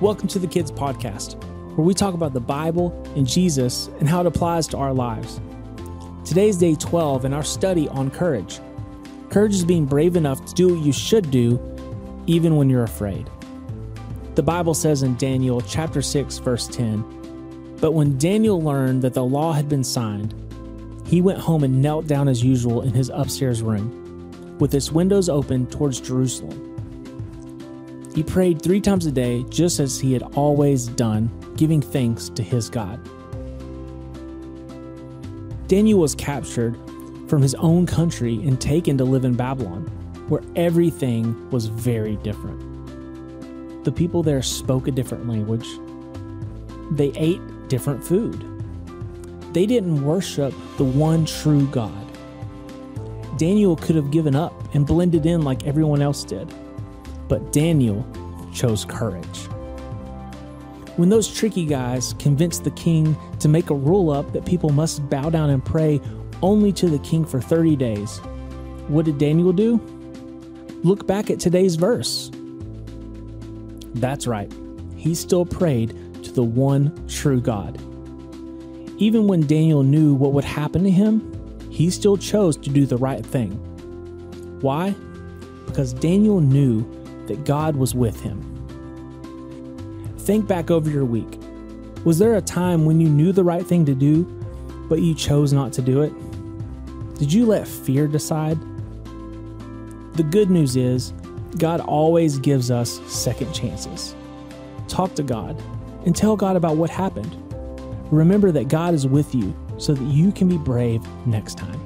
Welcome to the Kids Podcast, where we talk about the Bible and Jesus and how it applies to our lives. Today is day 12 in our study on courage. Courage is being brave enough to do what you should do, even when you're afraid. The Bible says in Daniel chapter 6, verse 10 But when Daniel learned that the law had been signed, he went home and knelt down as usual in his upstairs room, with its windows open towards Jerusalem. He prayed three times a day, just as he had always done, giving thanks to his God. Daniel was captured from his own country and taken to live in Babylon, where everything was very different. The people there spoke a different language, they ate different food, they didn't worship the one true God. Daniel could have given up and blended in like everyone else did. But Daniel chose courage. When those tricky guys convinced the king to make a rule up that people must bow down and pray only to the king for 30 days, what did Daniel do? Look back at today's verse. That's right, he still prayed to the one true God. Even when Daniel knew what would happen to him, he still chose to do the right thing. Why? Because Daniel knew that God was with him. Think back over your week. Was there a time when you knew the right thing to do, but you chose not to do it? Did you let fear decide? The good news is, God always gives us second chances. Talk to God and tell God about what happened. Remember that God is with you so that you can be brave next time.